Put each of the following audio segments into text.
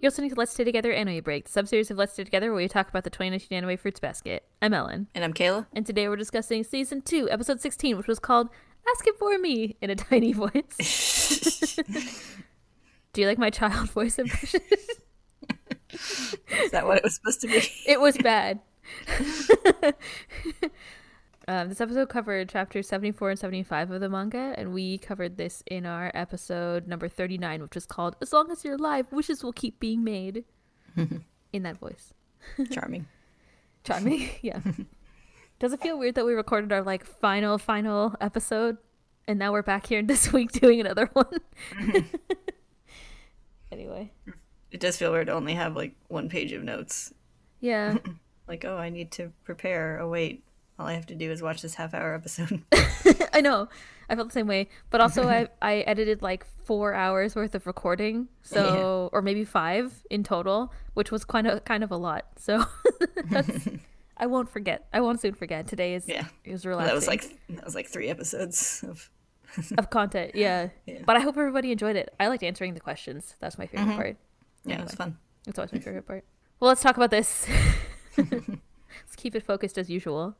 You're listening to Let's Stay Together Anime Break, the subseries of Let's Stay Together where we talk about the 2019 anime Fruits Basket. I'm Ellen, And I'm Kayla. and today we're discussing season 2, episode 16, which was called Ask It For Me in a tiny voice. Do you like my child voice impression? Is that what it was supposed to be? it was bad. um, this episode covered chapters 74 and 75 of the manga, and we covered this in our episode number 39, which was called As Long as You're Alive, Wishes Will Keep Being Made. in that voice. Charming. Charming, yeah. Does it feel weird that we recorded our like final, final episode, and now we're back here this week doing another one? anyway, It does feel weird to only have like one page of notes. yeah. Like, oh, I need to prepare. Oh, wait. All I have to do is watch this half hour episode. I know. I felt the same way. But also I I edited like four hours worth of recording. So or maybe five in total, which was kind of kind of a lot. So that's I won't forget. I won't soon forget. Today is Yeah. it was relaxing. that was like that was like three episodes of. of content, yeah. Yeah. But I hope everybody enjoyed it. I liked answering the questions. That's my favorite mm-hmm. part. Yeah, it was fun. It's always my favorite part. Well, let's talk about this. let's keep it focused as usual.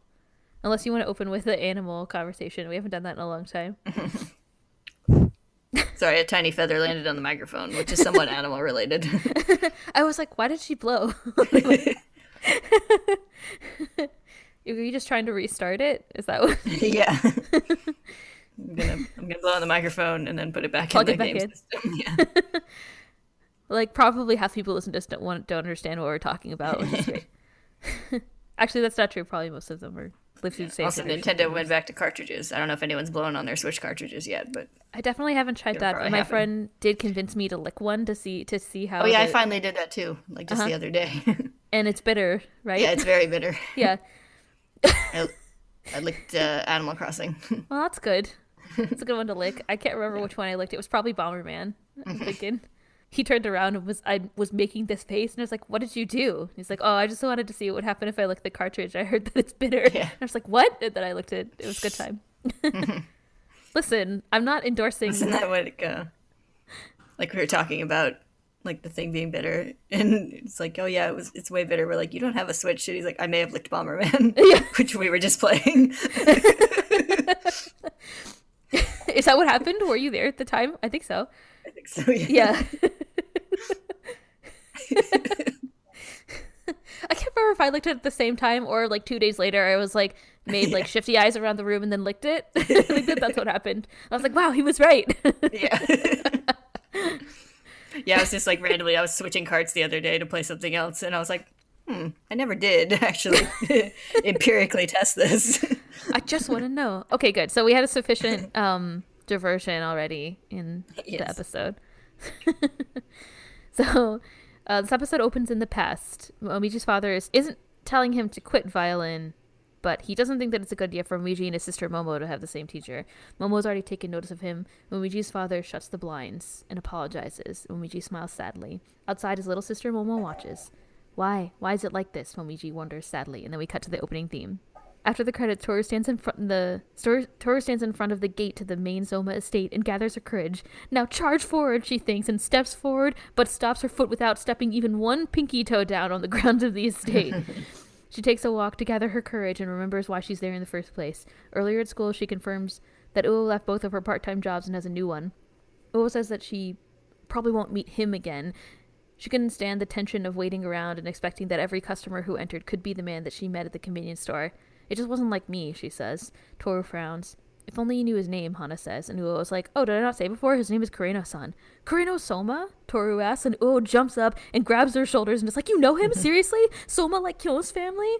Unless you want to open with the animal conversation. We haven't done that in a long time. Sorry, a tiny feather landed on the microphone, which is somewhat animal related. I was like, why did she blow? Are you just trying to restart it? Is that what? yeah. I'm gonna I'm gonna blow on the microphone and then put it back Plug in it the back game in. system. Yeah. like, probably half people listen just don't want don't understand what we're talking about. Which is great. Actually, that's not true. Probably most of them are live through the same. Also. Nintendo went back to cartridges. I don't know if anyone's blown on their Switch cartridges yet, but I definitely haven't tried that. But my happen. friend did convince me to lick one to see to see how. oh yeah, I finally did that too, like just Uh-huh. the other day. and it's bitter, right? yeah, it's very bitter. yeah. I, I licked uh, Animal Crossing. Well, that's good. It's a good one to lick. I can't remember which one I licked. It was probably Bomberman. I'm thinking. He turned around and was I was making this face and I was like, "What did you do?" He's like, "Oh, I just wanted to see what would happen if I licked the cartridge. I heard that it's bitter." Yeah. And I was like, "What?" And then I looked at it. It was a good time. Listen, I'm not endorsing. Isn't that what? Uh, like we were talking about, like the thing being bitter, and it's like, oh yeah, it was. It's way bitter. We're like, you don't have a Switch. And he's like, I may have licked Bomberman, Yeah. which we were just playing. Is that what happened? Were you there at the time? I think so. I think so. Yeah. Yeah. I can't remember if I licked it at the same time or like two days later. I was like made like shifty eyes around the room and then licked it. I think that that's what happened. I was like, wow, he was right. Yeah. yeah, I was just like randomly. I was switching cards the other day to play something else, and I was like, hmm, I never did actually empirically test this. I just want to know. Okay, good. So we had a sufficient um diversion already in the episode. so uh, this episode opens in the past. Momiji's father is, isn't telling him to quit violin, but he doesn't think that it's a good idea for Momiji and his sister Momo to have the same teacher. Momo's already taken notice of him. Momiji's father shuts the blinds and apologizes. Momiji smiles sadly. Outside, his little sister Momo watches. Why? Why is it like this? Momiji wonders sadly, and then we cut to the opening theme. After the credits, Toru stands in front the Toru stands in front of the gate to the main Soma estate and gathers her courage. Now charge forward, she thinks, and steps forward, but stops her foot without stepping even one pinky toe down on the grounds of the estate. she takes a walk to gather her courage and remembers why she's there in the first place. Earlier at school, she confirms that Uo left both of her part-time jobs and has a new one. Uo says that she probably won't meet him again. She couldn't stand the tension of waiting around and expecting that every customer who entered could be the man that she met at the convenience store. It just wasn't like me, she says. Toru frowns. If only you knew his name, Hana says, and Uo is like, Oh, did I not say before? His name is Kureno-san. Kureno Soma? Toru asks, and Uo jumps up and grabs her shoulders and is like, You know him? Seriously? Soma like Kyo's family?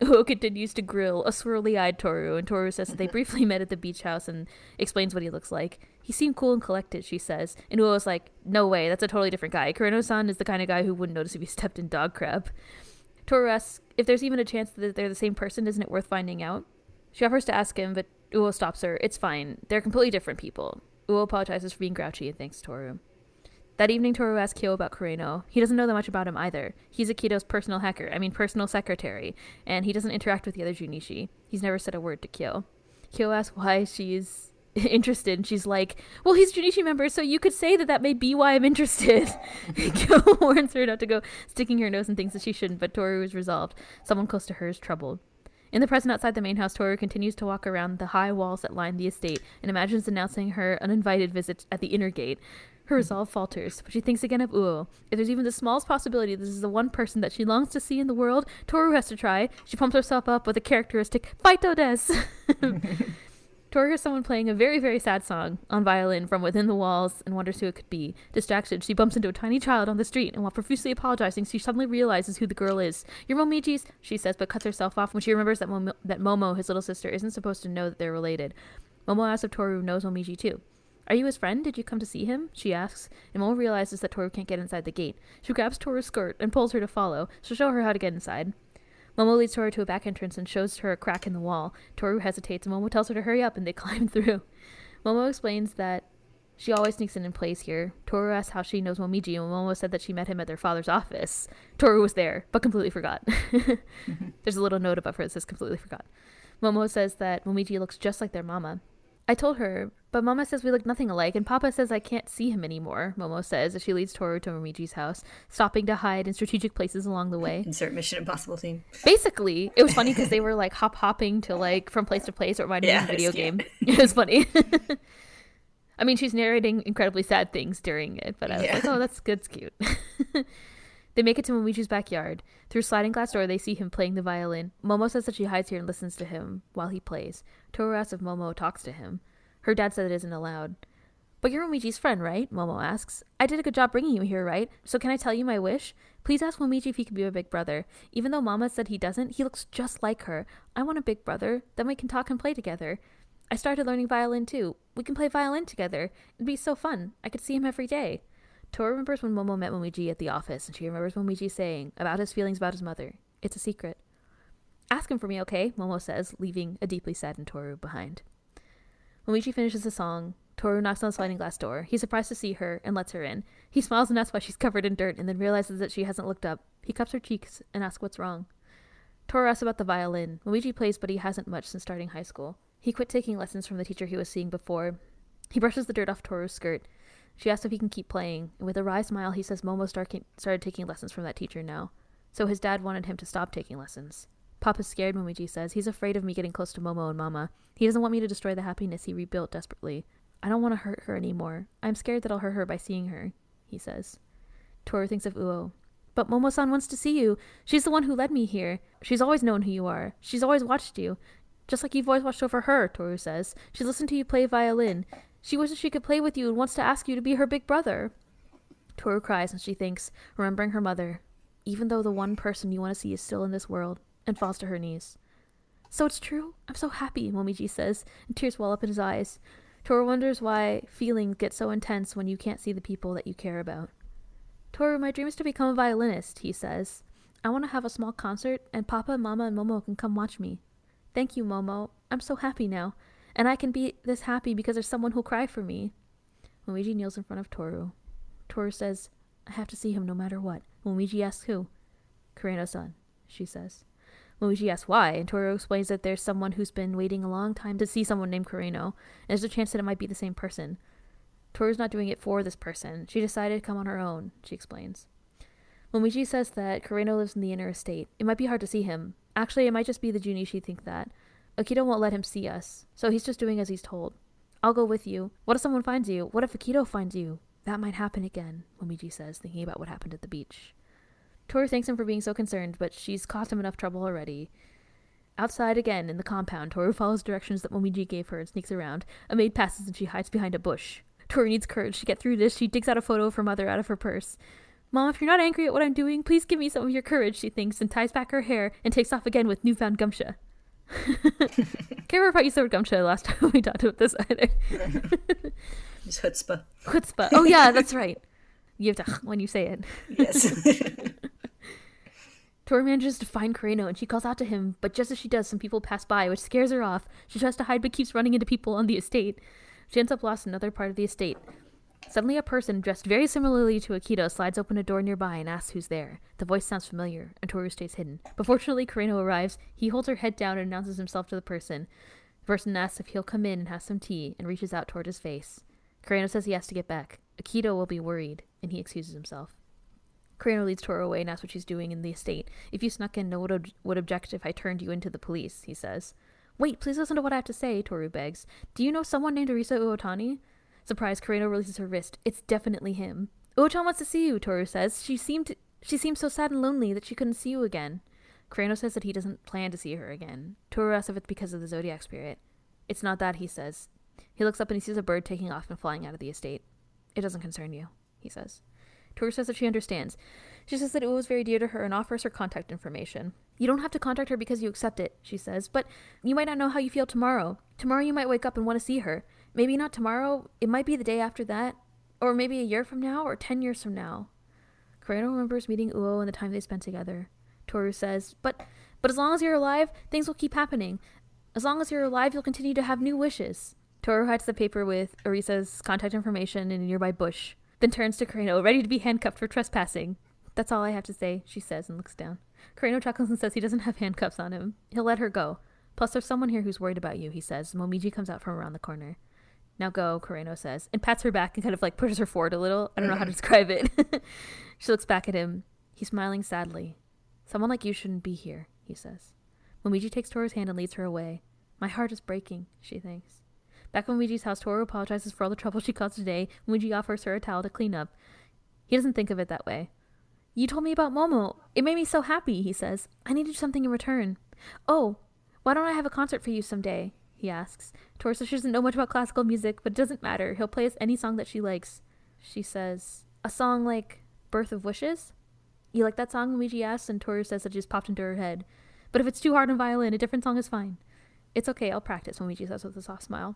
Uo continues to grill a swirly-eyed Toru, and Toru says that they briefly met at the beach house and explains what he looks like. He seemed cool and collected, she says, and Uo is like, No way, that's a totally different guy. Kureno-san is the kind of guy who wouldn't notice if he stepped in dog crap. Toru asks if there's even a chance that they're the same person, isn't it worth finding out? She offers to ask him, but Uo stops her. It's fine. They're completely different people. Uo apologizes for being grouchy and thanks Toru. That evening, Toru asks Kyo about Kureno. He doesn't know that much about him either. He's Akito's personal hacker, I mean personal secretary, and he doesn't interact with the other Junishi. He's never said a word to Kyo. Kyo asks why she's interested. And she's like, "Well, he's a Junishi member, so you could say that that may be why I'm interested." Kyo warns her not to go sticking her nose in things that she shouldn't, but Toru is resolved. Someone close to her is troubled. In the present outside the main house, Toru continues to walk around the high walls that line the estate and imagines announcing her uninvited visit at the inner gate. Her hmm. resolve falters, but she thinks again of Uo. If there's even the smallest possibility this is the one person that she longs to see in the world, Toru has to try. She pumps herself up with a characteristic Fighto des! Toru hears someone playing a very, very sad song on violin from within the walls and wonders who it could be. Distracted, she bumps into a tiny child on the street, and while profusely apologizing, she suddenly realizes who the girl is. You're Momiji's, she says, but cuts herself off when she remembers that, Momo, that Momo, his little sister, isn't supposed to know that they're related. Momo asks if Toru knows Momiji too. Are you his friend? Did you come to see him? She asks, and Momo realizes that Toru can't get inside the gate. She grabs Toru's skirt and pulls her to follow. She'll show her how to get inside. Momo leads Toru to a back entrance and shows her a crack in the wall. Toru hesitates, and Momo tells her to hurry up, and they climb through. Momo explains that she always sneaks in and plays here. Toru asks how she knows Momiji, and Momo said that she met him at their father's office. Toru was there, but completely forgot. mm-hmm. There's a little note above her that says completely forgot. Momo says that Momiji looks just like their mama. I told her, but Mama says we look nothing alike, and Papa says I can't see him anymore, Momo says as she leads Toru to Momiji's house, stopping to hide in strategic places along the way. Insert Mission Impossible theme. Basically, it was funny because they were like hop hopping to like from place to place. It reminded yeah, me of a video game. It was funny. I mean, she's narrating incredibly sad things during it, but I was yeah. like, oh, that's good, it's cute. They make it to Momiji's backyard. Through sliding glass door, they see him playing the violin. Momo says that she hides here and listens to him while he plays. Toru asks if Momo talks to him. Her dad said it isn't allowed. But you're Momiji's friend, right? Momo asks. I did a good job bringing you here, right? So can I tell you my wish? Please ask Momiji if he could be a big brother. Even though Mama said he doesn't, he looks just like her. I want a big brother. Then we can talk and play together. I started learning violin too. We can play violin together. It'd be so fun. I could see him every day. Toru remembers when Momo met Momiji at the office, and she remembers Momiji saying about his feelings about his mother. It's a secret. Ask him for me, okay? Momo says, leaving a deeply saddened Toru behind. Momiji finishes the song. Toru knocks on the sliding glass door. He's surprised to see her and lets her in. He smiles and asks why she's covered in dirt, and then realizes that she hasn't looked up. He cups her cheeks and asks what's wrong. Toru asks about the violin. Momiji plays, but he hasn't much since starting high school. He quit taking lessons from the teacher he was seeing before. He brushes the dirt off Toru's skirt. She asks if he can keep playing, and with a wry smile, he says Momo start, started taking lessons from that teacher now. So his dad wanted him to stop taking lessons. Papa's scared, Momiji says. He's afraid of me getting close to Momo and Mama. He doesn't want me to destroy the happiness he rebuilt desperately. I don't want to hurt her anymore. I'm scared that I'll hurt her by seeing her, he says. Toru thinks of Uo. But Momo-san wants to see you. She's the one who led me here. She's always known who you are. She's always watched you. Just like you've always watched over her, Toru says. She's listened to you play violin. She wishes she could play with you and wants to ask you to be her big brother. Toru cries and she thinks, remembering her mother, even though the one person you want to see is still in this world, and falls to her knees. So it's true? I'm so happy, Momiji says, and tears well up in his eyes. Toru wonders why feelings get so intense when you can't see the people that you care about. Toru, my dream is to become a violinist, he says. I want to have a small concert, and Papa, Mama, and Momo can come watch me. Thank you, Momo. I'm so happy now. And I can be this happy because there's someone who'll cry for me. Momiji kneels in front of Toru. Toru says, I have to see him no matter what. Momiji asks who? Kureno-san, she says. Momiji asks why, and Toru explains that there's someone who's been waiting a long time to see someone named Kureno, and there's a chance that it might be the same person. Toru's not doing it for this person. She decided to come on her own, she explains. Momiji says that Kureno lives in the inner estate. It might be hard to see him. Actually, it might just be the Junishi think that. Akito won't let him see us, so he's just doing as he's told. I'll go with you. What if someone finds you? What if Akito finds you? That might happen again, Momiji says, thinking about what happened at the beach. Toru thanks him for being so concerned, but she's caused him enough trouble already. Outside again, in the compound, Toru follows directions that Momiji gave her and sneaks around. A maid passes and she hides behind a bush. Toru needs courage to get through this. She digs out a photo of her mother out of her purse. Mom, if you're not angry at what I'm doing, please give me some of your courage, she thinks, and ties back her hair and takes off again with newfound gumsha. Can't remember if I used the word gumsha last time we talked about this either. It's chutzpah. Chutzpah. Oh yeah, that's right. You have to when you say it. Yes. Toru manages to find Kureno and she calls out to him, but just as she does, some people pass by, which scares her off. She tries to hide but keeps running into people on the estate. She ends up lost in another part of the estate. Suddenly, a person dressed very similarly to Akito slides open a door nearby and asks who's there. The voice sounds familiar, and Toru stays hidden. But fortunately, Kureno arrives. He holds her head down and announces himself to the person. The person asks if he'll come in and have some tea and reaches out toward his face. Kureno says he has to get back. Akito will be worried, and he excuses himself. Kureno leads Toru away and asks what she's doing in the estate. If you snuck in, no one would, would object if I turned you into the police, he says. Wait, please listen to what I have to say, Toru begs. Do you know someone named Arisa Uotani? Surprised, Kureno releases her wrist. It's definitely him. Uo-chan wants to see you, Toru says. She seemed she seemed so sad and lonely that she couldn't see you again. Kureno says that he doesn't plan to see her again. Toru asks if it's because of the zodiac spirit. It's not that, he says. He looks up and he sees a bird taking off and flying out of the estate. It doesn't concern you, he says. Toru says that she understands. She says that it was very dear to her and offers her contact information. You don't have to contact her because you accept it, she says, but you might not know how you feel tomorrow. Tomorrow you might wake up and want to see her. Maybe not tomorrow, it might be the day after that, or maybe a year from now, or ten years from now. Kureno remembers meeting Uo and the time they spent together. Toru says, But but as long as you're alive, things will keep happening. As long as you're alive, you'll continue to have new wishes. Toru hides the paper with Arisa's contact information in a nearby bush, then turns to Kureno, ready to be handcuffed for trespassing. That's all I have to say, she says and looks down. Kureno chuckles and says he doesn't have handcuffs on him. He'll let her go. Plus, there's someone here who's worried about you, he says. Momiji comes out from around the corner. Now go, Kureno says, and pats her back and kind of like pushes her forward a little. I don't know how to describe it. she looks back at him. He's smiling sadly. Someone like you shouldn't be here, he says. Momiji takes Toru's hand and leads her away. My heart is breaking, she thinks. Back at Momiji's house, Toru apologizes for all the trouble she caused today. Momiji offers her a towel to clean up. He doesn't think of it that way. You told me about Momo. It made me so happy, he says. I needed something in return. Oh, why don't I have a concert for you someday? He asks. Toru says she doesn't know much about classical music, but it doesn't matter. He'll play us any song that she likes. She says, A song like Birth of Wishes? You like that song? Luigi asks, and Toru says that just popped into her head. But if it's too hard on violin, a different song is fine. It's okay, I'll practice, Luigi says with a soft smile.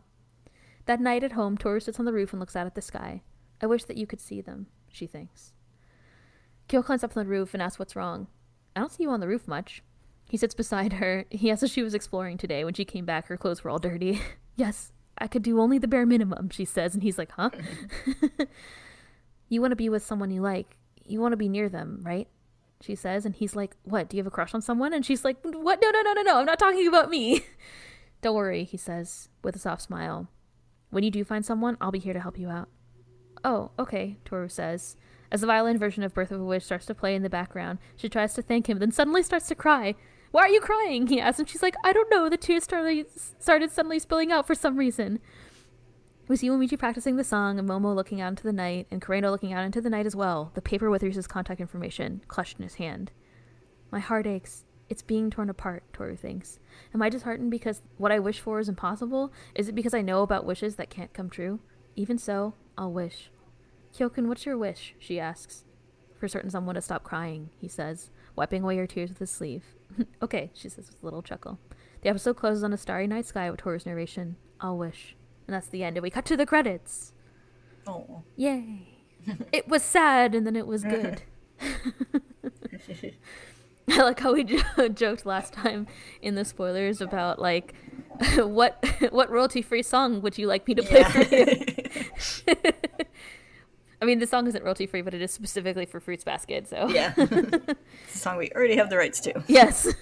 That night at home, Toru sits on the roof and looks out at the sky. I wish that you could see them, she thinks. Kyo climbs up on the roof and asks what's wrong. I don't see you on the roof much. He sits beside her. He asks if she was exploring today. When she came back, her clothes were all dirty. yes, I could do only the bare minimum, she says, and he's like, huh? you want to be with someone you like. You want to be near them, right? She says, and he's like, What? Do you have a crush on someone? And she's like, What? No, no, no, no, no. I'm not talking about me. Don't worry, he says, with a soft smile. When you do find someone, I'll be here to help you out. Oh, okay, Toru says. As the violin version of Birth of a Witch starts to play in the background, she tries to thank him, then suddenly starts to cry. Why are you crying? He asks, and she's like, I don't know. The tears started, started suddenly spilling out for some reason. We see Momiji practicing the song, and Momo looking out into the night, and Kureno looking out into the night as well, the paper with Risa's contact information clutched in his hand. My heart aches. It's being torn apart, Toru thinks. Am I disheartened because what I wish for is impossible? Is it because I know about wishes that can't come true? Even so, I'll wish. Kyokun, what's your wish? she asks. For certain someone to stop crying, he says, wiping away her tears with his sleeve. okay, she says with a little chuckle. The episode closes on a starry night sky with Toru's narration. I'll wish. And that's the end. And we cut to the credits. Oh. Yay. it was sad and then it was good. I like how we joked last time in the spoilers about like what what royalty free song would you like me to play yeah. for you? I mean, the song isn't royalty free, but it is specifically for Fruits Basket. So yeah, it's a song we already have the rights to. Yes,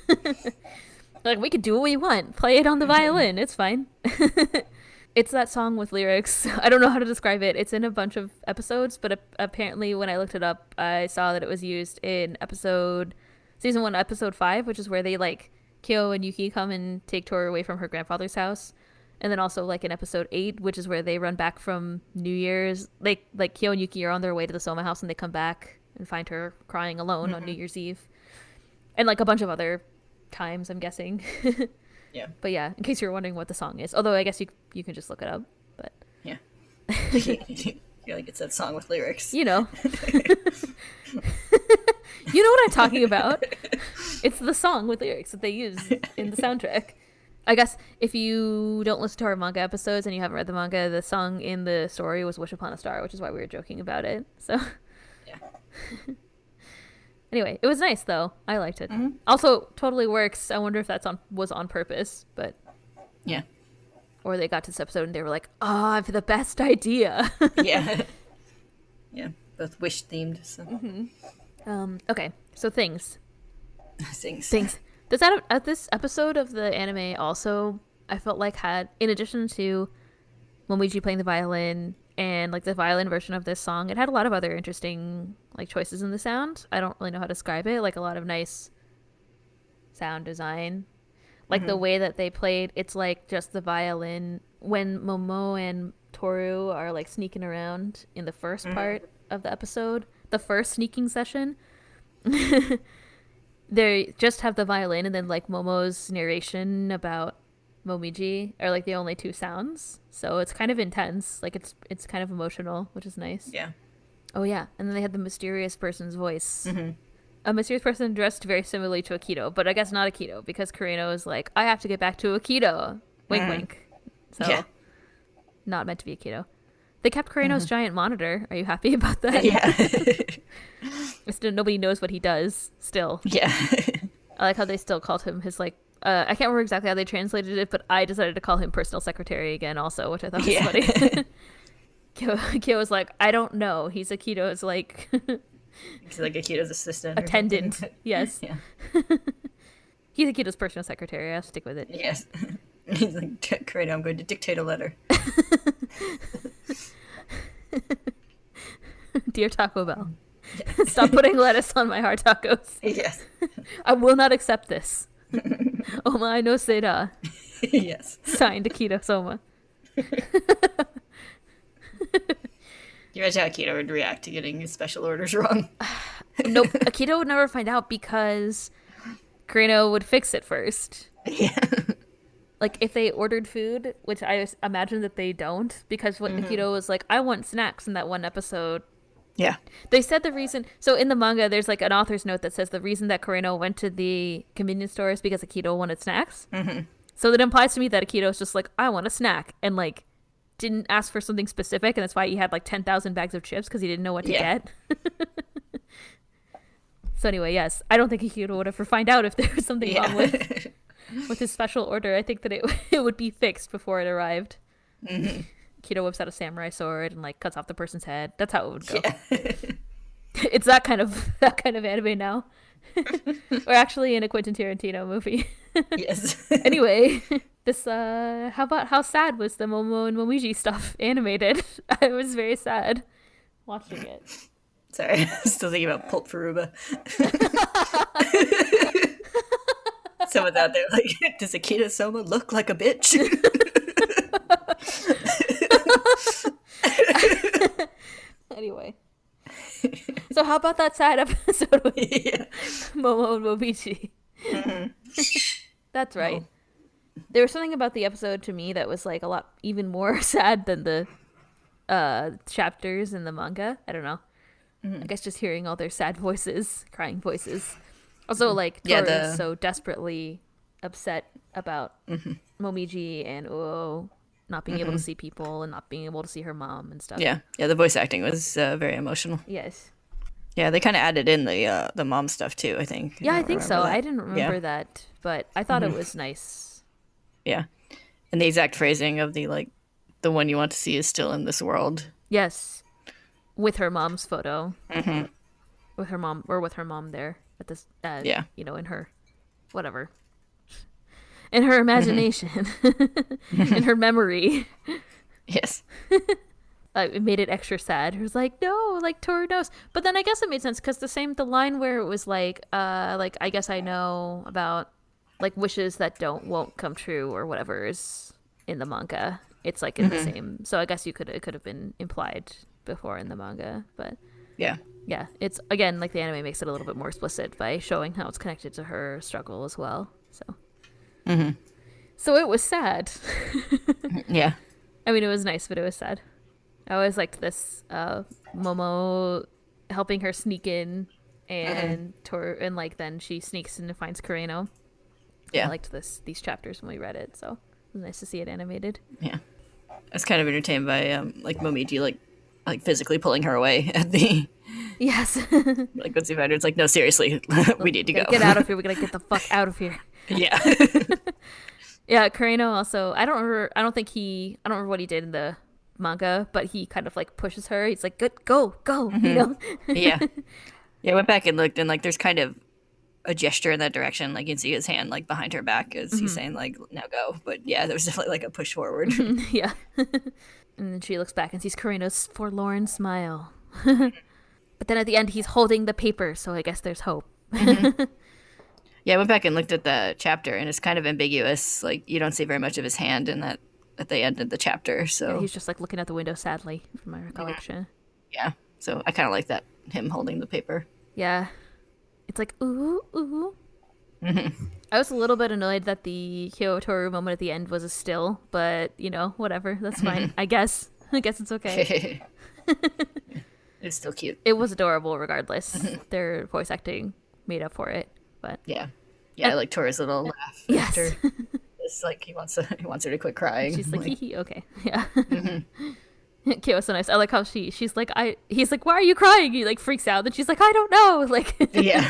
like we could do what we want. Play it on the mm-hmm. violin. It's fine. it's that song with lyrics. I don't know how to describe it. It's in a bunch of episodes, but apparently, when I looked it up, I saw that it was used in episode season one, episode five, which is where they like Kyo and Yuki come and take Toru away from her grandfather's house. And then also like in episode eight, which is where they run back from New Year's, like like Kyo and Yuki are on their way to the Soma house and they come back and find her crying alone mm-hmm. on New. Year's Eve, and like a bunch of other times, I'm guessing. yeah. But yeah, in case you're wondering what the song is, although I guess you you can just look it up. But yeah, feel like it's that song with lyrics. You know. you know what I'm talking about. It's the song with lyrics that they use in the soundtrack. I guess if you don't listen to our manga episodes and you haven't read the manga, the song in the story was "Wish Upon a Star," which is why we were joking about it. So, yeah. anyway, it was nice though. I liked it. Mm-hmm. Also, totally works. I wonder if that's on was on purpose, but yeah. Or they got to this episode and they were like, "Oh, I have the best idea." yeah. Yeah, both wish themed. So. Mm-hmm. Um. Okay. So things. things. Things. Does that uh, this episode of the anime also I felt like had in addition to Momiji playing the violin and like the violin version of this song, it had a lot of other interesting like choices in the sound. I don't really know how to describe it. Like a lot of nice sound design. Like the way that they played, it's like just the violin when Momo and Toru are like sneaking around in the 1st part of the episode, the first sneaking session. they just have the violin and then like Momo's narration about Momiji are like the only two sounds. So it's kind of intense. Like it's it's kind of emotional, which is nice. Yeah. Oh yeah, and then they had the mysterious person's voice. Mm-hmm. A mysterious person dressed very similarly to Akito, but I guess not Akito because Kureno is like, I have to get back to Akito. Wink, mm. wink. So Yeah. not meant to be Akito. They kept Kureno's giant monitor. Are you happy about that? Yeah. Still, nobody knows what he does. Still, yeah. I like how they still called him his like. Uh, I can't remember exactly how they translated it, but I decided to call him personal secretary again, also, which I thought was Yeah. funny. Kyo, Kyo was like, I don't know. He's Akito's like He's like Akito's assistant. attendant. Yes, Yeah. he's Akito's personal secretary. I'll stick with it. Yes. He's like, great, I'm going to dictate a letter. Dear Taco Bell, stop putting lettuce on my hard tacos. Yes. I will not accept this. oh my no seda. yes. Signed Akito Soma. You imagine how Akito would react to getting his special orders wrong. Nope, Akito would never find out because Kureno would fix it first. yeah. Like if they ordered food, which I imagine that they don't, because what Akito was like, I want snacks in that one episode. Yeah. They said the reason. So in the manga, there's like an author's note that says the reason that Kureno went to the convenience store is because Akito wanted snacks. Mm-hmm. So that implies to me that Akito was just like, I want a snack, and like didn't ask for something specific, and that's why he had like ten thousand bags of chips because he didn't know what to Yeah. get. so anyway, yes, I don't think Akito would ever find out if there was something wrong with Yeah. with his special order. I think that it it would be fixed before it arrived. Mm-hmm. Akito whips out a samurai sword and like cuts off the person's head. That's how it would go. yeah. it's that kind of that kind of anime now. or actually in a Quentin Tarantino movie. yes. anyway, this uh how about how sad was the Momo and Momiji stuff animated? I was very sad watching it. Sorry. I'm still thinking about Pulp Furuba. Someone's out there like, does Akito Soma look like a bitch? Anyway. so how about that sad episode with yeah. Momo and Momiji? That's right. There was something about the episode to me that was like a lot even more sad than the uh chapters in the manga. I don't know. I guess just hearing all their sad voices, crying voices. Also, like Yeah, Toru the- is so desperately upset about Momiji and Uo not being able to see people and not being able to see her mom and stuff. Yeah. Yeah. The voice acting was uh, very emotional. Yes. Yeah. They kind of added in the uh, the mom stuff too. I think. Yeah, I don't think so. that. I didn't remember Yeah. Mm-hmm. that, but I thought it was nice. Yeah. And the exact phrasing of the like, the one you want to see is still in this world. Yes, with her mom's photo, Mm-hmm. with her mom or with her mom there at this. Uh, Yeah. you know, in her, whatever, in her imagination, in her memory. Yes. Uh, it made it extra sad. It was like, no, like Toru knows. But then I guess it made sense because the same, the line where it was like, uh, like I guess I know about like wishes that don't won't come true or whatever is in the manga. It's like in the same. So I guess you could it could have been implied before in the manga, but Yeah. Yeah, it's again like the anime makes it a little bit more explicit by showing how it's connected to her struggle as well. So, so it was sad. Yeah. I mean, it was nice, but it was sad. I always liked this uh, Momo helping her sneak in, and Tor, and like then she sneaks in and finds Kureno. Yeah. I liked this these chapters when we read it, so it was nice to see it animated. Yeah. I was kind of entertained by um like Momiji like like physically pulling her away at the Yes, like once you find her it's like no seriously we need to go get out of here. We gotta get the fuck out of here. yeah Yeah, Kureno also. I don't remember. I don't think he. I don't remember what he did in the manga, but he kind of like pushes her. He's like, "Good, go, go," you mm-hmm. know. yeah yeah I went back and looked and like there's kind of a gesture in that direction. Like you can see his hand like behind her back as he's mm-hmm. saying like now go. But yeah, there was definitely like a push forward. Mm-hmm. yeah. and then she looks back and sees Kureno's forlorn smile. But then at the end, he's holding the paper, so I guess there's hope. Mm-hmm. yeah, I went back and looked at the chapter and it's kind of ambiguous. Like you don't see very much of his hand in that at the end of the chapter. So He's just like looking out the window sadly, from my recollection. yeah. So I kind of like that him holding the paper. Yeah. It's like, ooh, ooh. Mm-hmm. I was a little bit annoyed that the Kyotoru moment at the end was a still, but, you know, whatever. That's fine. I guess. I guess it's okay. it's still cute. It was adorable regardless. Mm-hmm. Their voice acting made up for it. But Yeah. Yeah, I like Toru's little laugh Yes. after. It's like he wants to, he wants her to quit crying. she's like, hee hee, okay. Yeah. Mm-hmm. was so nice. I like how she she's like I he's like, Why are you crying? He like freaks out, and she's like, I don't know. Like yeah.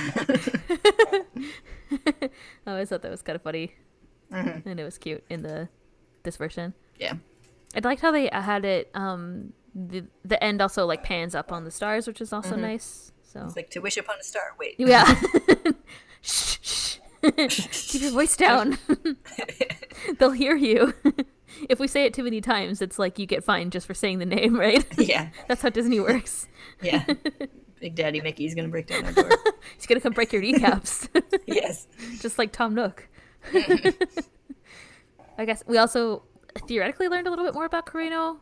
I always thought that was kind of funny. Mm-hmm. And it was cute in the this version. yeah. I liked how they had it. Um, the the end also like pans up on the stars, which is also mm-hmm. nice. So It's like to wish upon a star. Wait. yeah, shh, shh. keep your voice down. They'll hear you. if we say it too many times, it's like you get fined just for saying the name, right? Yeah. That's how Disney works. Yeah. Big Daddy Mickey's gonna break down our door. He's gonna come break your kneecaps, yes. just like Tom Nook. Mm-hmm. I guess we also theoretically learned a little bit more about Kureno.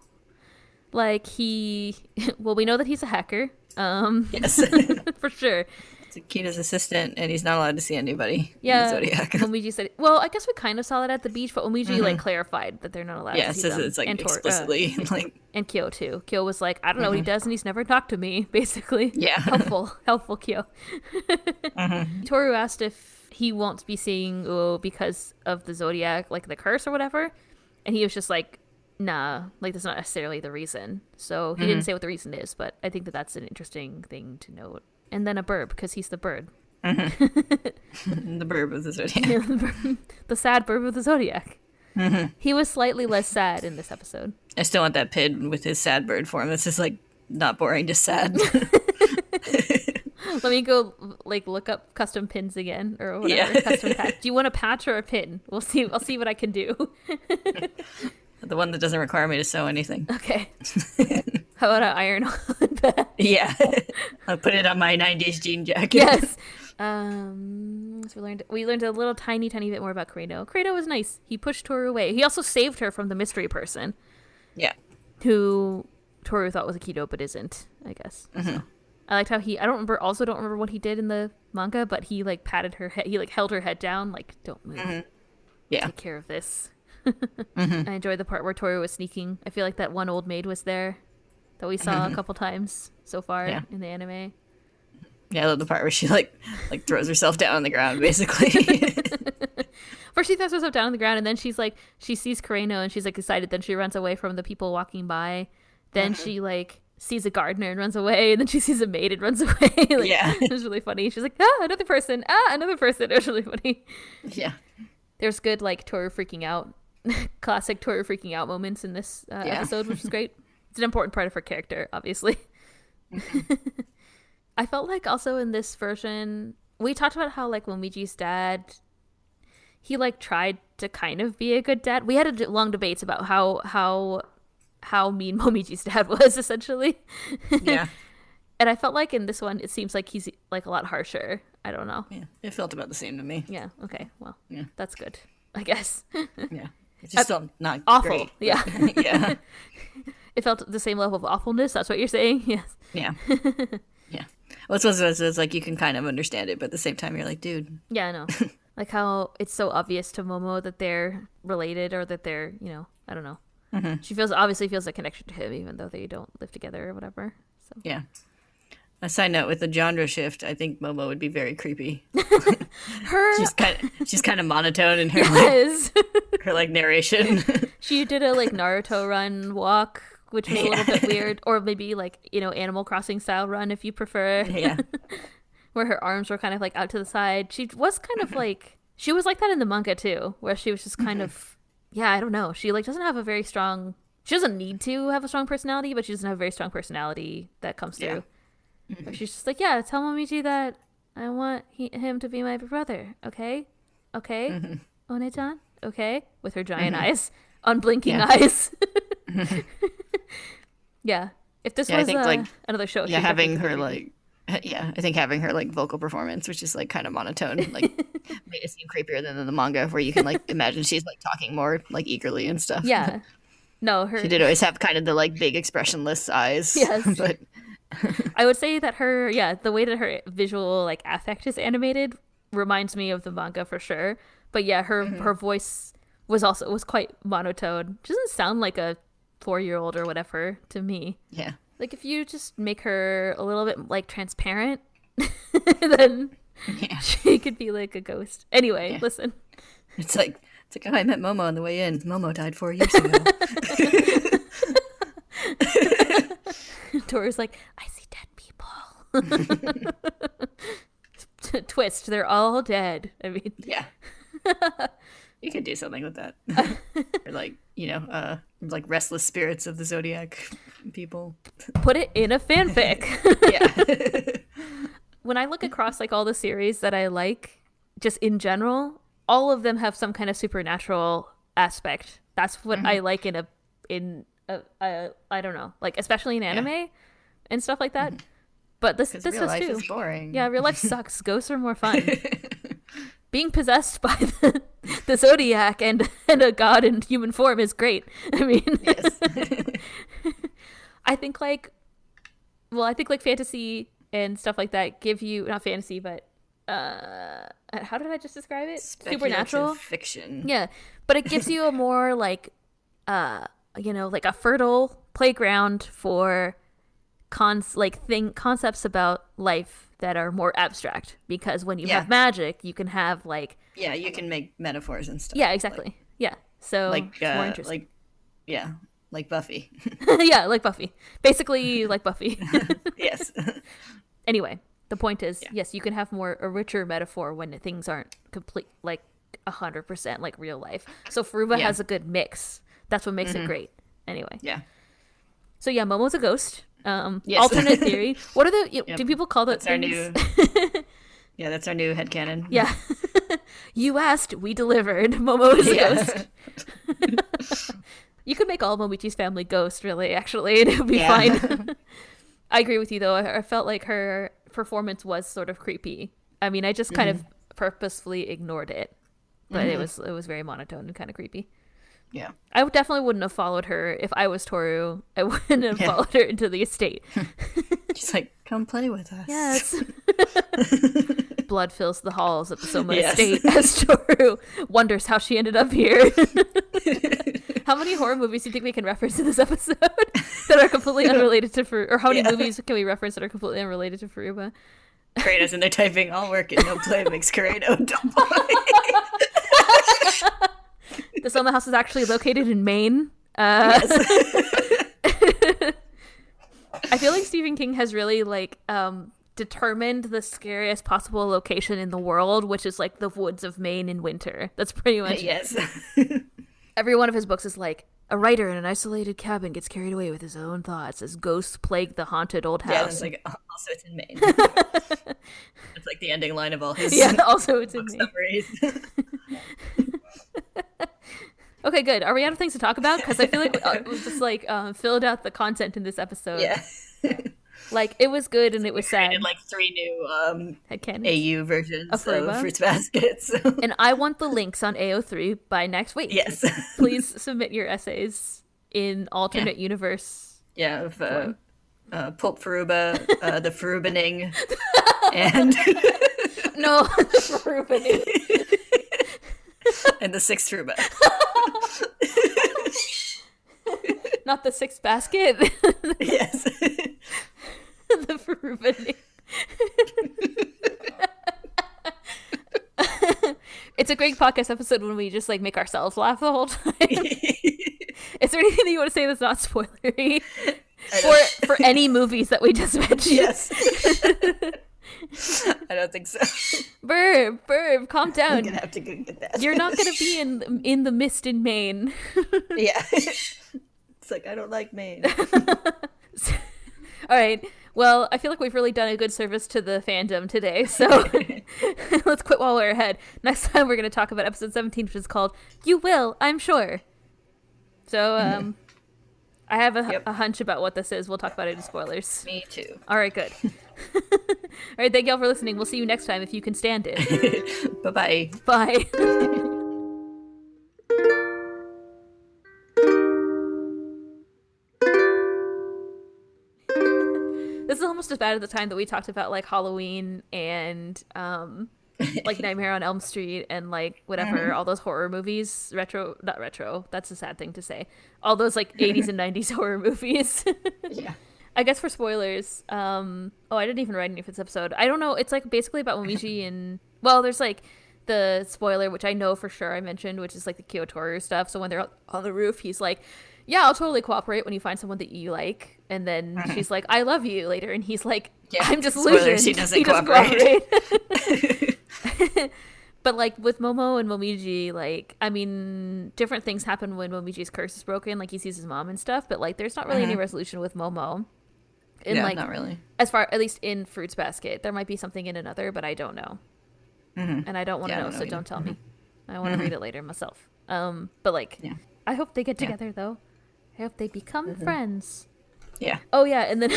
Like he, well, we know that he's a hacker. Um, Yes. for sure. it's Akito's assistant, and he's not allowed to see anybody. in Yeah. Zodiac. Omiji said, well, I guess we kind of saw that at the beach, but Omiji like clarified that they're not allowed yeah, to see says it's like and, uh, explicitly like and Kyo too. Kyo was like, I don't know what he does, and he's never talked to me. Basically, Yeah. helpful, helpful Kyo. Toru asked if he won't be seeing Uo because of the zodiac, like the curse or whatever, and he was just like, Nah, like that's not necessarily the reason. So he didn't mm-hmm. say what the reason is, but I think that that's an interesting thing to note. And then a bird because he's the bird, mm-hmm. the burb of the Zodiac. the sad bird of the zodiac. Mm-hmm. He was slightly less sad in this episode. I still want that pid with his sad bird form. This is like not boring, just sad. Let me go like look up custom pins again or whatever. Yeah. Custom patch. Do you want a patch or a pin? We'll see. I'll see what I can do. The one that doesn't require me to sew anything. Okay. How about an iron on that? Yeah. I'll put it on my 90s jean jacket. Yes. Um, so we learned we learned a little tiny, tiny bit more about Kratos. Kratos was nice. He pushed Toru away. He also saved her from the mystery person Yeah. who Toru thought was Akito but isn't. I guess. So. I liked how he. I don't remember. Also, don't remember what he did in the manga, but he like patted her head. He like held her head down, like don't move. Yeah. take care of this. I enjoyed the part where Toru was sneaking. I feel like that one old maid was there that we saw a couple times so far Yeah. in the anime. Yeah, I love the part where she like like throws herself down on the ground basically. First, she throws herself down on the ground, and then she's like, she sees Kureno, and she's like excited. Then she runs away from the people walking by. Then she like sees a gardener and runs away, and then she sees a maid and runs away. like, Yeah. it was really funny. She's like, ah, another person, ah, another person. It was really funny. yeah. There's good like Toru freaking out, classic Toru freaking out moments in this uh, Yeah. episode, which is great. It's an important part of her character, obviously. I felt like also in this version, we talked about how like Momiji's dad, he like tried to kind of be a good dad. We had a d- long debates about how how how mean Momiji's dad was essentially, Yeah. and I felt like in this one it seems like he's like a lot harsher. I don't know. Yeah. It felt about the same to me. Yeah. Okay. Well, Yeah. that's good. I guess. Yeah. It's just uh, still not Awful. great. Yeah. yeah. It felt the same level of awfulness. That's what you're saying. Yes. Yeah. Yeah. Well, it's like you can kind of understand it, but at the same time you're like, dude, Yeah, I know. like how it's so obvious to Momo that they're related or that they're, you know, I don't know. Mm-hmm. She feels obviously feels a connection to him, even though they don't live together or whatever. So yeah. A side note with the genre shift, I think Momo would be very creepy. her She's kind of she's kind of monotone in her like, her like narration. she did a like Naruto run walk, which was a little bit weird, or maybe like you know Animal Crossing style run if you prefer. yeah. where her arms were kind of like out to the side. She was kind of like she was like that in the manga too, where she was just kind of mm-hmm. yeah, I don't know. She like doesn't have a very strong. She doesn't need to have a strong personality, but she doesn't have a very strong personality that comes Yeah. through. Where mm-hmm. she's just like, yeah, tell Momiji that I want he, him to be my brother. Okay, okay, Mm-hmm. One-chan. Okay, with her giant eyes, unblinking Yeah. eyes. yeah. If this Yeah, I was think, uh, like, another show, yeah, having her like, yeah, I think having her like vocal performance, which is like kind of monotone, like made it seem creepier than in the manga, where you can like imagine she's like talking more like eagerly and stuff. yeah. No, her. she did always have kind of the like big expressionless eyes. Yes. but I would say that her, yeah, the way that her visual like affect is animated reminds me of the manga for sure. But yeah, her Mm-hmm. her voice was also was quite monotone. She doesn't sound like a four year old or whatever to me. yeah, Like if you just make her a little bit like transparent, then yeah, she could be like a ghost. Anyway, Yeah. listen. it's like it's like oh, I met Momo on the way in. Momo died four years ago. Toru's like, I see dead people. Twist, they're all dead. I mean, yeah, you could do something with that, or like you know, uh, like restless spirits of the zodiac people. put it in a fanfic. Yeah, when I look across like all the series that I like, just in general, all of them have some kind of supernatural aspect. That's what I like in a in a, a I don't know, like especially in anime and stuff like that. But this this real life too. is boring. Yeah, real life sucks. Ghosts are more fun. Being possessed by the, the zodiac and and a god in human form is great. I mean, Yes. I think like well, I think like fantasy and stuff like that give you not fantasy, but uh how did I just describe it? Supernatural. Fiction. Yeah. But it gives you a more like uh you know, like a fertile playground for cons like thing concepts about life that are more abstract because when you Yeah. have magic, you can have like Yeah, you can make metaphors and stuff. yeah, exactly. yeah. So Like uh, interesting. like yeah, like Buffy. yeah, like Buffy. Basically like Buffy. yes. anyway the point is Yeah. yes you can have more a richer metaphor when things aren't complete like 100% like real life so Furuba Yeah. Has a good mix that's what makes it great anyway yeah. so yeah momo's a ghost um Yes. alternate theory what are the you- Yep. do people call that That's our new Yeah, that's our new head headcanon. yeah you asked we delivered momo is a Yeah. ghost you could make all Momiji's family ghost really actually and it would be Yeah. fine I agree with you though. I, I felt like her performance was sort of creepy. I mean, I just kind Mm-hmm. of purposefully ignored it, but it was it was very monotone and kind of creepy. Yeah. I definitely wouldn't have followed her if I was Toru. I wouldn't have Yeah. followed her into the estate. She's like come play with us. Yes. Blood fills the halls of the Soma Yes. estate as Toru wonders how she ended up here. how many horror movies do you think we can reference in this episode that are completely unrelated to Fur? Or how many Yeah. movies can we reference that are completely unrelated to Furuba? Kratos and they're typing all work and no play makes Kratos dumb boy. The Soma house is actually located in Maine. Uh, yes. I feel like Stephen King has really like um, determined the scariest possible location in the world, which is like the woods of Maine in winter. That's pretty much yes. every one of his books is like a writer in an isolated cabin gets carried away with his own thoughts as ghosts plague the haunted old Yeah, house. it's like also it's in Maine. it's like the ending line of all his Yeah, also it's in Maine. Okay, good. Are we out of things to talk about? Because I feel like we, uh, we just like um, filled out the content in this episode. yeah. Like it was good and it was sad. And like three new um AU versions Of of, Fruits Baskets. and I want the links on AO3 by next week. yes. Please submit your essays in alternate universe. Yeah, of uh, uh, Pulp Furuba, uh, the Furubaning, and No, Ruben. And the sixth Furuba. not the sixth basket. yes. the Ruben. it's a great podcast episode when we just like make ourselves laugh the whole time. Is there anything that you want to say that's not spoilery for for any movies that we just mentioned? yes. I don't think so. Burb, burb, calm I'm down. gonna have to go get that. You're not gonna be in in the mist in Maine. Yeah. it's like I don't like Maine. All right. Well, I feel like we've really done a good service to the fandom today, so let's quit while we're ahead. Next time, we're going to talk about episode 17, which is called You Will, I'm Sure. So, um, I have a, Yep. a hunch about what this is. We'll talk about it in spoilers. Me too. All right, good. All right, thank y'all for listening. We'll see you next time if you can stand it. bye bye. Bye. this is almost as bad as the time that we talked about like Halloween and um like Nightmare on Elm Street and like whatever all those horror movies retro not retro that's a sad thing to say all those like 80s and 90s horror movies Yeah. I guess for spoilers, um, oh, I didn't even write any for this episode. I don't know. It's like basically about Momiji and well, there's like the spoiler, which I know for sure I mentioned, which is like the Kyotoru stuff. So when they're on the roof, he's like, "Yeah, I'll totally cooperate when you find someone that you like." And then she's like, "I love you" later, and he's like, Yeah, "I'm just spoilers, losing." he doesn't cooperate. cooperate. but like with Momo and Momiji, like I mean, different things happen when Momiji's curse is broken. Like he sees his mom and stuff, but like there's not really any uh-huh. resolution with Momo. And yeah, like not really. as far at least in fruits basket there might be something in another but i don't know. Mm-hmm. And i don't want to Yeah, know don't so know don't tell me. Mm-hmm. I want to read mm-hmm. it later myself. Um but like Yeah. i hope they get together though. I hope they become friends Yeah. oh yeah and then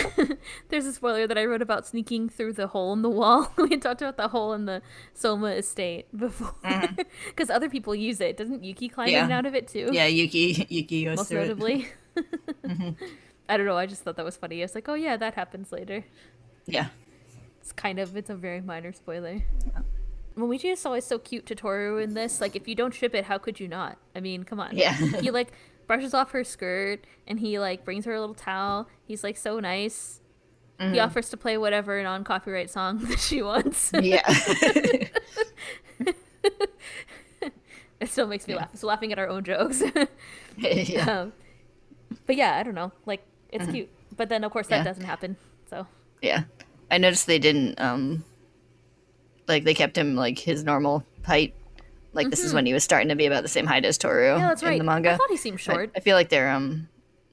there's a spoiler that i wrote about sneaking through the hole in the wall. We had talked about the hole in the soma estate before mm. because other people use it. Doesn't yuki climb in and out of it too? Yeah, Yuki Yuki goes most through it. notably. Mm-hmm. I don't know. I just thought that was funny. I was like oh yeah that happens later. Yeah. It's kind of it's a very minor spoiler. Momiji is always so cute to Toru in this. Like if you don't ship it, how could you not? I mean, come on. Yeah. he like brushes off her skirt and he like brings her a little towel. He's like so nice. He offers to play whatever non copyright song that she wants. Yeah. it still makes me laugh. So laughing at our own jokes. yeah. um, but yeah, I don't know. Like it's cute. But then of course that Yeah. doesn't happen. So Yeah. I noticed they didn't um like they kept him like his normal height. Like this is when he was starting to be about the same height as Toru Mm-hmm. yeah, that's in right. the manga. I thought he seemed I- short. I, feel like they're um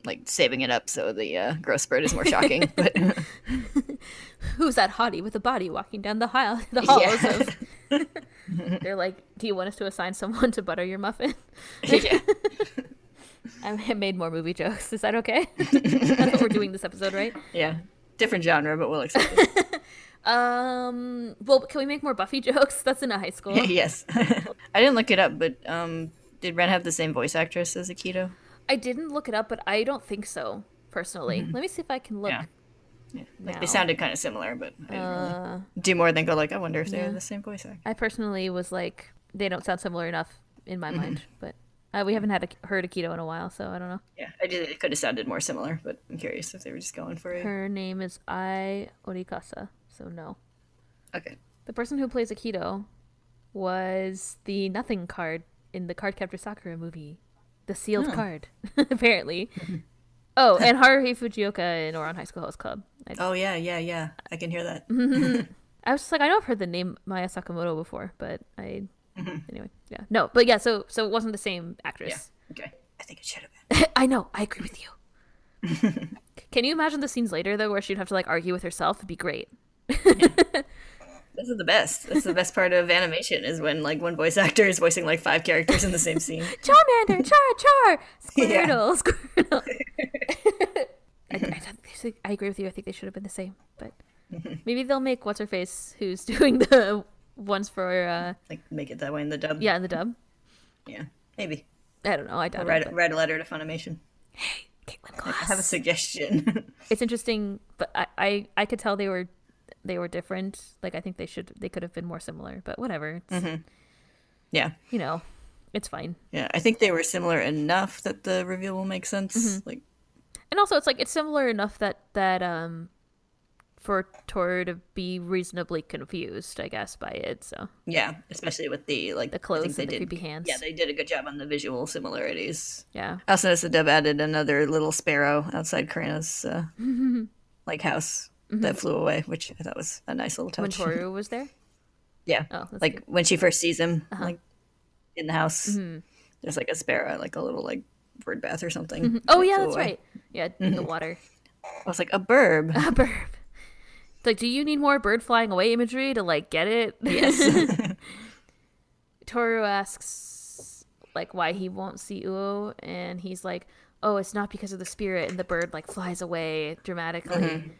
like saving it up so the uh, growth spurt is more shocking. but who's that hottie with a body walking down the aisle the halls Yeah. of they're like do you want us to assign someone to butter your muffin yeah. i made more movie jokes is that okay that's what we're doing this episode right Yeah. Different genre, but we'll accept it. Um well can we make more buffy jokes that's in a high school yes. I didn't look it up, but um did Ren have the same voice actress as Akito? i didn't look it up but i don't think so personally let me see if i can look Yeah. Yeah. Like now. they sounded kind of similar, but I didn't Uh, really do more than go like, I wonder if they're yeah. the same voice actor. i personally was like they don't sound similar enough in Mm-hmm. my mind but uh, we haven't had a, heard Akito in a while so i don't know Yeah, I did. It could have sounded more similar, but I'm curious if they were just going for it. her name is ai orikasa so no Okay. The person who plays Akito was the nothing card in the Cardcaptor Sakura movie. The sealed Oh. card, apparently. oh, and Haruhi Fujioka in Ouran High School Host Club. I, Oh yeah, yeah, yeah. I can hear that. Mm-hmm. I was just like, I know I've heard the name Maaya Sakamoto before, but I mm-hmm. anyway, yeah, no, but yeah, so so it wasn't the same Yeah. actress. Okay. I think it should have been. I know, I agree with you. Can you imagine the scenes later though, where she'd have to like argue with herself? It'd be great. This is the best. That's the best part of animation is when like one voice actor is voicing like five characters in the same scene. Charmander, Char, Char. Squirtle, Squirtle. I, I, think- I agree with you. I think they should have been the same, but maybe they'll make what's her face, who's doing the ones for uh, Like make it that way in the dub. yeah in the dub. Yeah. Maybe. I don't know. I doubt Write, it. but- write a letter to Funimation. Hey, Caitlin Glass. I have a suggestion. It's interesting, but I, I I could tell they were they were different. Like I think they should they could have been more similar, but whatever. It's, yeah. You know, it's fine. Yeah. I think they were similar enough that the reveal will make sense. Like And also, it's like it's similar enough that that um for Toru to be reasonably confused, I guess, by it. So yeah, especially with the like The I clothes and the did, creepy hands. Yeah, they did a good job on the visual similarities. yeah, I also noticed the dub added another little sparrow outside Kureno's uh, like house that mm-hmm. flew away, which I thought was a nice little when touch. Toru was there. yeah, Oh, like cute. when she first sees him, uh-huh. like in the house, mm-hmm. there's like a sparrow, like a little like bird bath or something. Mm-hmm. Oh that yeah, that's away. right. Yeah, in the water. I was like a burb. A burb. It's like, do you need more bird flying away imagery to like get it? Yes. Toru asks like why he won't see Uo, and he's like, "Oh, it's not because of the spirit." And the bird like flies away dramatically.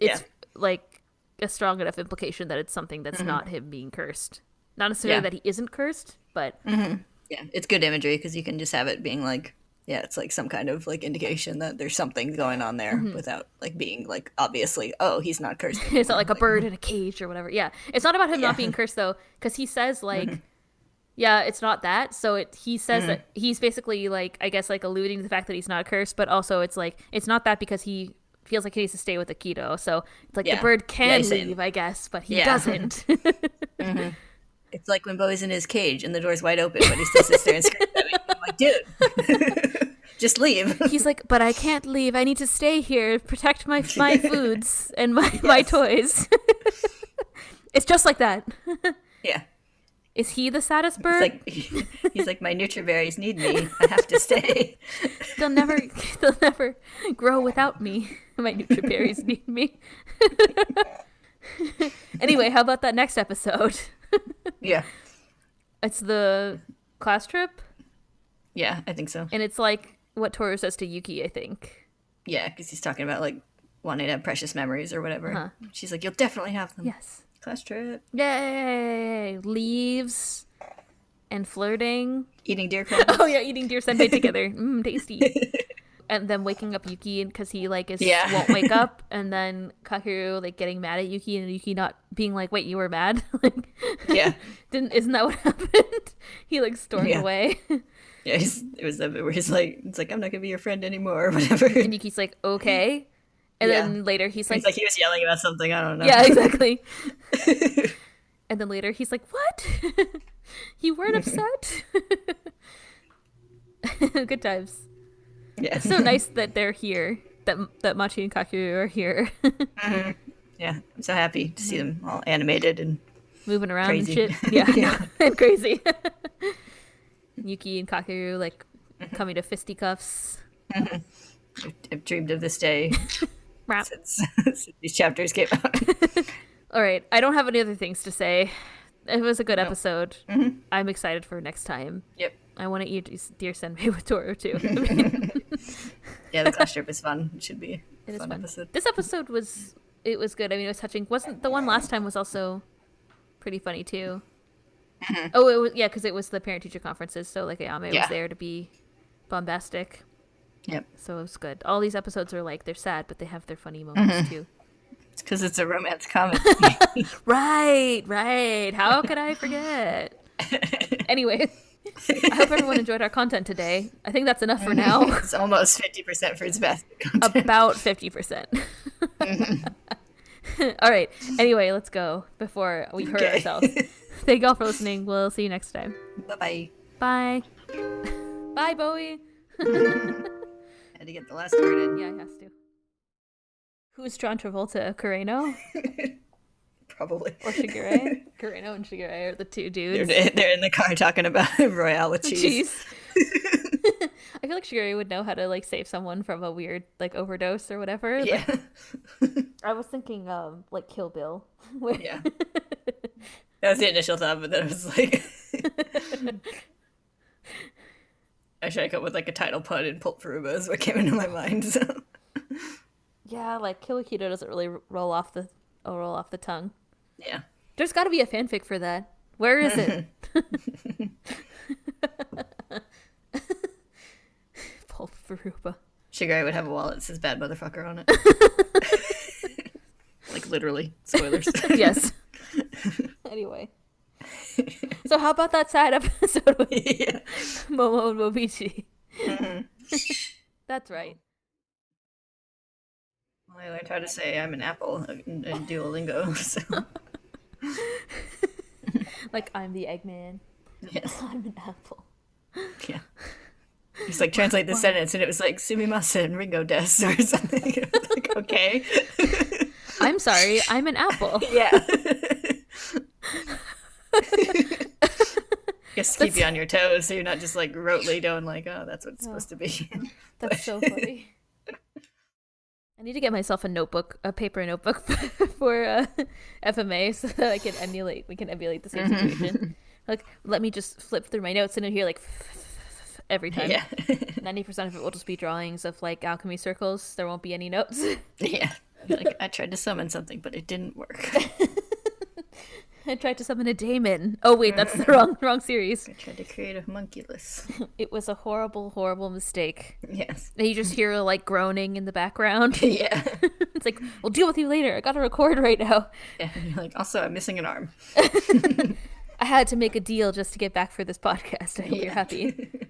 It's like a strong enough implication that it's something that's mm-hmm. not him being cursed. Not necessarily Yeah. that he isn't cursed, but mm-hmm. yeah, it's good imagery because you can just have it being like, yeah, it's like some kind of like indication that there's something going on there mm-hmm. without like being like obviously, oh, he's not cursed. it's not like a bird in a cage or whatever. Yeah, it's not about him Yeah. not being cursed though, because he says like, yeah, it's not that. So it he says that he's basically like I guess like alluding to the fact that he's not cursed, but also it's like it's not that because he feels like he needs to stay with Akito. So it's like Yeah. the bird can saying- leave, I guess, but he Yeah. doesn't. Mm-hmm. It's like when Bowie's in his cage and the door's wide open, but he still sits there and screams at me. I'm like, dude, just leave. he's like, but I can't leave. I need to stay here, protect my my foods and my my toys. it's just like that. Is he the saddest bird? like he's like my nutriberries need me. I have to stay. They'll never they'll never grow without me. My nutriberries need me. anyway, how about that next episode? Yeah. It's the class trip, Yeah, I think so. and it's like what Toru says to Yuki, I think. Yeah, because he's talking about like wanting to have precious memories or whatever. Uh-huh. She's like, you'll definitely have them. Yes. Class trip. Yay! Leaves and flirting. Eating deer crab. Oh yeah, eating deer senbei together. Mmm, tasty. and then waking up Yuki because he like is Yeah. won't wake up, and then Kakeru like getting mad at Yuki and Yuki not being like, "Wait, you were mad?" like, yeah. didn't isn't that what happened? he like stormed Yeah. away, Yeah, he's, it was the bit where he's like, it's like, I'm not gonna be your friend anymore or whatever. and Yuki's like, "Okay," and Yeah. then later he's like, He's like, he was yelling about something, I don't know. "Yeah, exactly." and then later he's like, "What? you weren't upset?" Good times. yeah. so nice that they're here. That that Machi and Kakeru are here, mm-hmm. yeah, I'm so happy to see them all animated and moving around Crazy. and shit. Yeah, Yeah. and crazy. Yuki and Kakeru like mm-hmm. coming to fisticuffs. Mm-hmm. I've dreamed of this day Rap. since, since these chapters came out. All right, I don't have any other things to say. It was a good No. episode. Mm-hmm. I'm excited for next time. yep. I want to eat Deer Senbei with Toru too. Yeah, the class trip is fun. It should be a It is fun, fun. episode. This episode was it was good. I mean, it was touching. Wasn't the one last time was also pretty funny too? Mm-hmm. Oh, it was yeah, because it was the parent teacher conferences. So like Ayame Yeah. was there to be bombastic. Yep. So it was good. All these episodes are like they're sad, but they have their funny moments mm-hmm. too. It's because it's a romance comedy. Right, right. How could I forget? anyway, I hope everyone enjoyed our content today. I think that's enough for mm-hmm. now. it's almost 50% for its best content. About 50%. Mm-hmm. All right. Anyway, let's go before we hurt Okay. ourselves. Thank y'all for listening. We'll see you next time. Bye-bye. Bye. Bye, Bowie. Had to get the last word in. Yeah, he has to. Who's John Travolta? Kureno Probably. or Shigure? Kureno and Shigure are the two They're, dudes. they're in the car talking about Royale with cheese. Cheese. I feel like Shigure would know how to like save someone from a weird like overdose or whatever. Like, Yeah. I was thinking um like Kill Bill. where- yeah. That was the initial thought, but then I was like, I should come up with like a title pun and Pulp Furuba is what came into my mind. So Yeah, like Kill doesn't really roll off the oh, roll off the tongue. yeah, There's got to be a fanfic for that. Where is it? Pulp Furuba. Shigure would have a wallet that says "bad motherfucker" on it. like literally, spoilers. Yes. anyway. So how about that side episode with yeah. Momo and Momiji? Mm-hmm. That's right. Well, I learned how to say I'm an apple in, in Duolingo. So Like I'm the Eggman. yes, I'm an apple. yeah. Just like translate the sentence, and it was like "sumimasen Ringo des" or something. Like, okay, I'm sorry, I'm an apple. yeah. Just keep you on your toes, so you're not just like rotely doing like, oh, that's what it's supposed to be. That's so funny. I need to get myself a notebook, a paper notebook for uh, FMA, so that I can emulate. We can emulate the same situation. like, let me just flip through my notes and hear like every time. Yeah. Ninety percent of it will just be drawings of like alchemy circles. There won't be any notes. yeah. Like I tried to summon something, but it didn't work. I tried to summon a daemon. Oh wait, that's the mm. wrong wrong series. I tried to create a homunculus. It was a horrible, horrible mistake. Yes. And you just hear like groaning in the background. Yeah. it's like, we'll deal with you later. I gotta record right now. Yeah. And you're like, also, I'm missing an arm. I had to make a deal just to get back for this podcast. I hope you're happy.